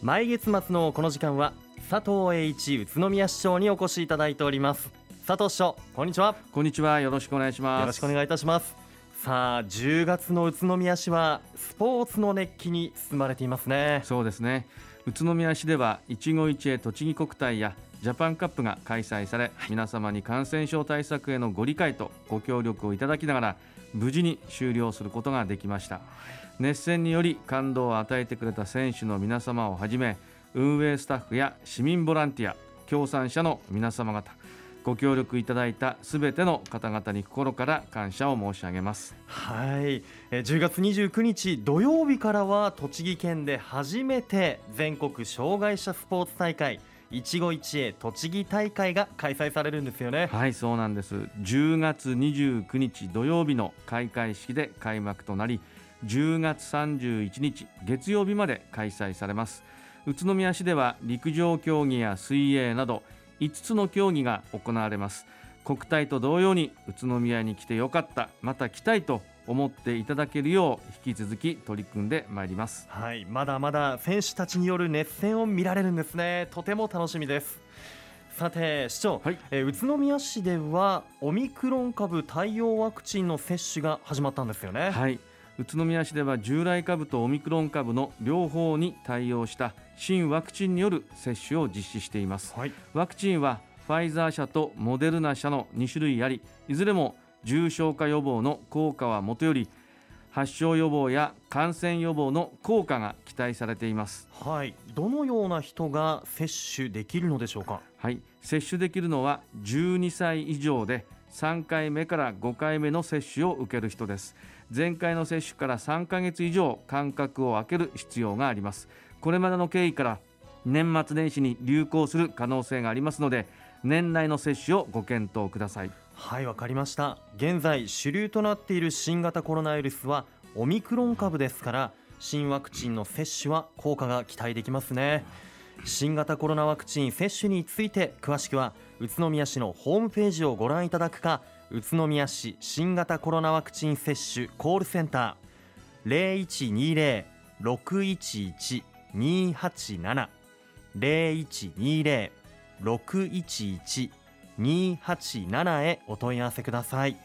毎月末のこの時間は佐藤栄一宇都宮市長にお越しいただいております。佐藤市長こんにちは。こんにちは。よろしくお願いします。よろしくお願いいたします。さあ10月の宇都宮市はスポーツの熱気に包まれていますね。そうですね宇都宮市では一期一会栃木国体やジャパンカップが開催され、皆様に感染症対策へのご理解とご協力をいただきながら無事に終了することができました。熱戦により感動を与えてくれた選手の皆様をはじめ運営スタッフや市民ボランティア協賛者の皆様方ご協力いただいたすべての方々に心から感謝を申し上げます。はい。え10月29日土曜日からは栃木県で初めて全国障害者スポーツ大会一期一会栃木大会が開催されるんですよね。はいそうなんです。10月29日土曜日の開会式で開幕となり10月31日月曜日まで開催されます。宇都宮市では陸上競技や水泳など5つの競技が行われます。国体と同様に宇都宮に来てよかった。また来たいと思っていただけるよう引き続き取り組んでまいります。はい。まだまだ選手たちによる熱戦を見られるんですね。とても楽しみです。さて市長、はい、え宇都宮市ではオミクロン株対応ワクチンの接種が始まったんですよね。はい。宇都宮市では従来株とオミクロン株の両方に対応した新ワクチンによる接種を実施しています、はい、ワクチンはファイザー社とモデルナ社の2種類ありいずれも重症化予防の効果はもとより発症予防や感染予防の効果が期待されています。はい。どのような人が接種できるのでしょうか？はい。接種できるのは12歳以上で3回目から5回目の接種を受ける人です。前回の接種から3ヶ月以上間隔を空ける必要がありますこれまでの経緯から年末年始に流行する可能性がありますので年内の接種をご検討ください。はいわかりました。現在主流となっている新型コロナウイルスはオミクロン株ですから新ワクチンの接種は効果が期待できますね。新型コロナワクチン接種について詳しくは宇都宮市のホームページをご覧いただくか宇都宮市新型コロナワクチン接種コールセンター。0120-611 0120-611-287へお問い合わせください。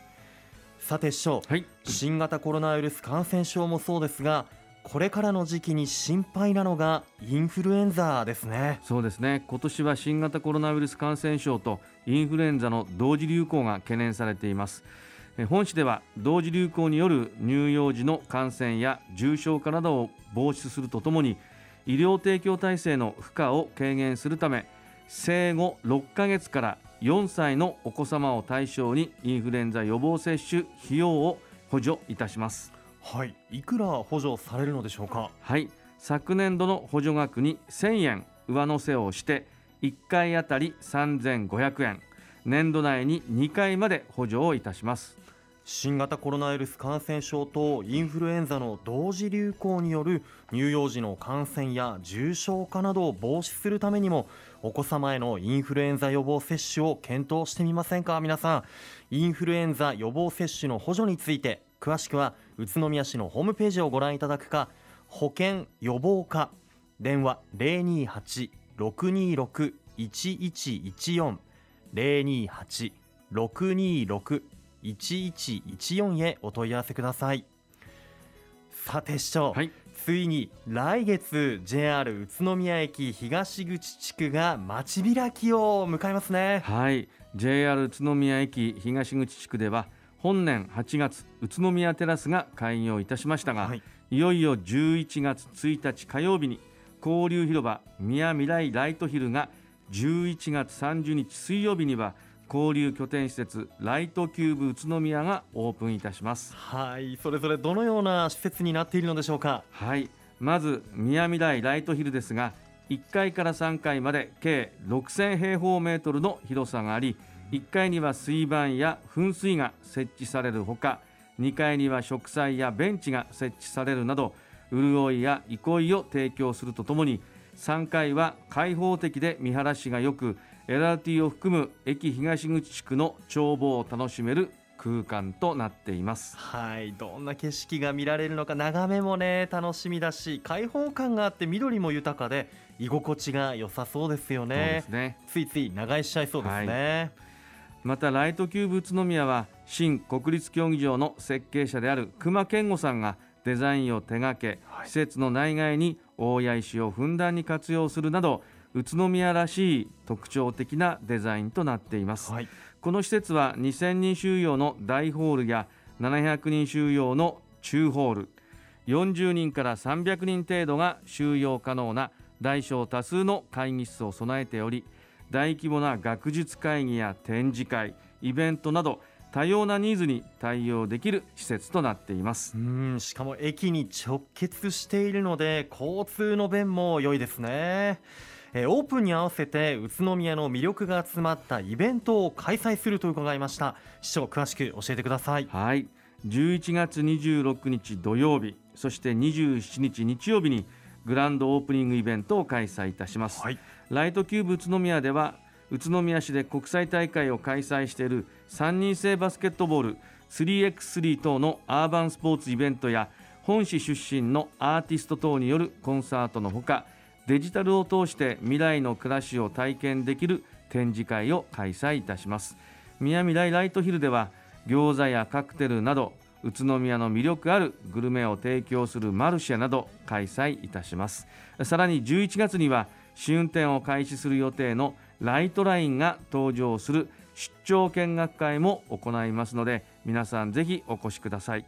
さて師匠、はい、新型コロナウイルス感染症もそうですがこれからの時期に心配なのがインフルエンザですね。そうですね。今年は新型コロナウイルス感染症とインフルエンザの同時流行が懸念されています。本市では同時流行による乳幼児の感染や重症化などを防止するとともに医療提供体制の負荷を軽減するため生後6ヶ月から4歳のお子様を対象にインフルエンザ予防接種費用を補助いたします。はい。いくら補助されるのでしょうか？はい。昨年度の補助額に1000円上乗せをして1回あたり3500円。年度内に2回まで補助をいたします新型コロナウイルス感染症とインフルエンザの同時流行による乳幼児の感染や重症化などを防止するためにもお子様へのインフルエンザ予防接種を検討してみませんか皆さん。インフルエンザ予防接種の補助について詳しくは宇都宮市のホームページをご覧いただくか保険予防課電話028-626-1114 028-626 1114へお問い合わせください。さて市長、はい、ついに来月 JR 宇都宮駅東口地区が街開きを迎えますね。はい。JR 宇都宮駅東口地区では本年8月宇都宮テラスが開業いたしましたが、はい、いよいよ11月1日火曜日に交流広場宮未来ライトヒルが11月30日水曜日には交流拠点施設ライトキューブ宇都宮がオープンいたします。はいそれぞれどのような施設になっているのでしょうか？はいまず宮未来ライトヒルですが1階から3階まで計6000平方メートルの広さがあり1階には水盤や噴水が設置されるほか2階には植栽やベンチが設置されるなど潤いや憩いを提供するとともに3階は開放的で見晴らしがよく LRT を含む駅東口地区の眺望を楽しめる空間となっています。はいどんな景色が見られるのか眺めもね楽しみだし開放感があって緑も豊かで居心地が良さそうですよね。ね。ついつい長居しちゃいそうですね、はい、またライトキューブ宇都宮は新国立競技場の設計者である熊健吾さんがデザインを手掛け、はい、施設の内外に大谷石をふんだんに活用するなど宇都宮らしい特徴的なデザインとなっています、はい、この施設は2000人収容の大ホールや700人収容の中ホール。40人から300人程度が収容可能な大小多数の会議室を備えており大規模な学術会議や展示会イベントなど多様なニーズに対応できる施設となっています。うんしかも駅に直結しているので交通の便も良いですねえオープンに合わせて宇都宮の魅力が詰まったイベントを開催すると伺いました。市長詳しく教えてください。はい。11月26日土曜日そして27日日曜日にグランドオープニングイベントを開催いたします、はい、ライトキューブ宇都宮では宇都宮市で国際大会を開催している3人制バスケットボール 3x3 等のアーバンスポーツイベントや本市出身のアーティスト等によるコンサートのほかデジタルを通して未来の暮らしを体験できる展示会を開催いたします。宮未来ライトヒルでは餃子やカクテルなど宇都宮の魅力あるグルメを提供するマルシェなど開催いたします。さらに11月には試運転を開始する予定のライトラインが登場する出張見学会も行いますので皆さんぜひお越しください。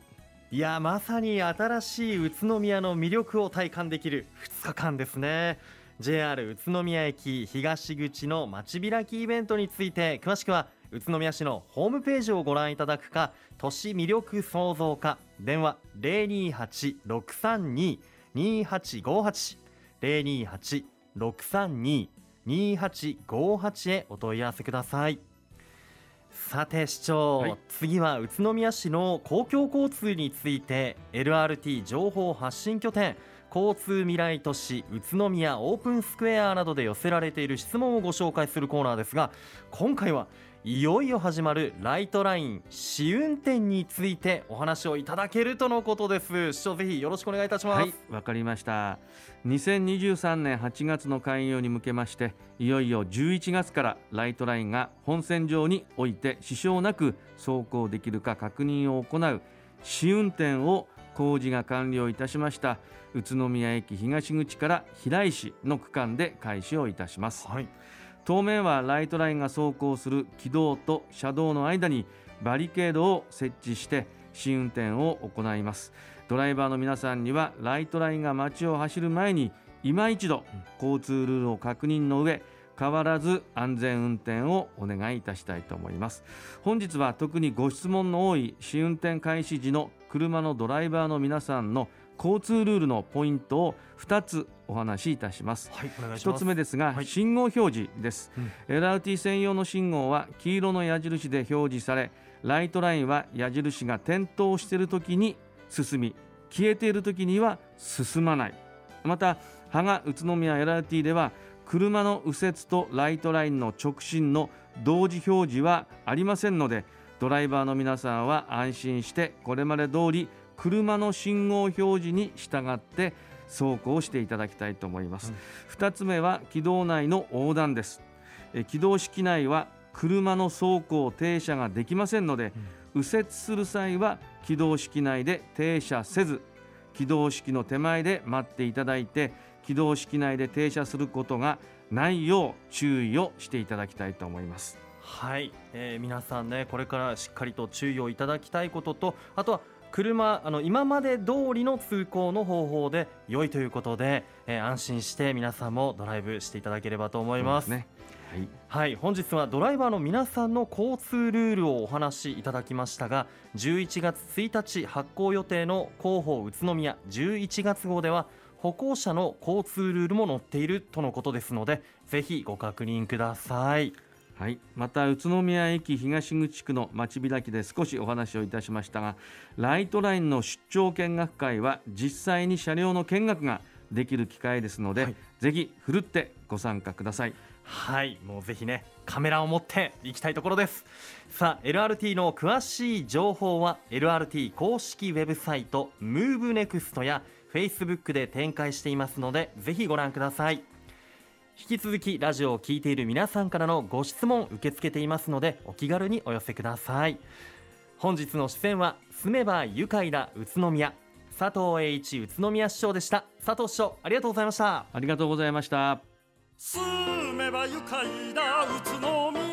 いやまさに新しい宇都宮の魅力を体感できる2日間ですね。JR 宇都宮駅東口の街開きイベントについて詳しくは宇都宮市のホームページをご覧いただくか都市魅力創造課電話028-632-2858 028-632-2858へお問い合わせください。さて市長、はい、次は宇都宮市の公共交通について LRT 情報発信拠点交通未来都市宇都宮オープンスクエアなどで寄せられている質問をご紹介するコーナーですが今回はいよいよ始まるライトライン試運転についてお話をいただけるとのことです。市長ぜひよろしくお願いいたします。はいわかりました。2023年8月の開業に向けましていよいよ11月からライトラインが本線上において支障なく走行できるか確認を行う試運転を工事が完了いたしました宇都宮駅東口から平石の区間で開始をいたします、はい当面はライトラインが走行する軌道と車道の間にバリケードを設置して試運転を行います。ドライバーの皆さんにはライトラインが街を走る前に今一度交通ルールを確認の上変わらず安全運転をお願いいたしたいと思います。本日は特にご質問の多い試運転開始時の車のドライバーの皆さんの交通ルールのポイントを2つお話しいたします。はい、1つ目ですが、はい、信号表示です、うん、LRT 専用の信号は黄色の矢印で表示され、ライトラインは矢印が点灯している時に進み、消えている時には進まない。また、芳賀宇都宮 LRT では車の右折とライトラインの直進の同時表示はありませんので、ドライバーの皆さんは安心してこれまで通り車の信号表示に従って走行していただきたいと思います、うん、2つ目は軌道内の横断です。軌道式内は車の走行停車ができませんので、うん、右折する際は軌道式内で停車せず軌道式の手前で待っていただいて軌道式内で停車することがないよう注意をしていただきたいと思います。はい、えー、皆さんねこれからしっかりと注意をいただきたいこととあとは車あの今まで通りの通行の方法で良いということで、えー、安心して皆さんもドライブしていただければと思います。ねはい、はい、本日はドライバーの皆さんの交通ルールをお話しいただきましたが11月1日発行予定の広報宇都宮11月号では歩行者の交通ルールも載っているとのことですのでぜひご確認ください。はい、また宇都宮駅東口区の街開きで少しお話をいたしましたがライトラインの出張見学会は実際に車両の見学ができる機会ですので、はい。ぜひふるってご参加ください。はい。もうぜひねカメラを持っていきたいところです。さあ LRT の詳しい情報は LRT 公式ウェブサイト MoveNext や Facebook で展開していますのでぜひご覧ください引き続きラジオを聞いている皆さんからのご質問受け付けていますのでお気軽にお寄せください。本日の出演は住めば愉快だ宇都宮。佐藤栄一宇都宮市長でした。佐藤市長ありがとうございました。ありがとうございました。住めば愉快だ宇都宮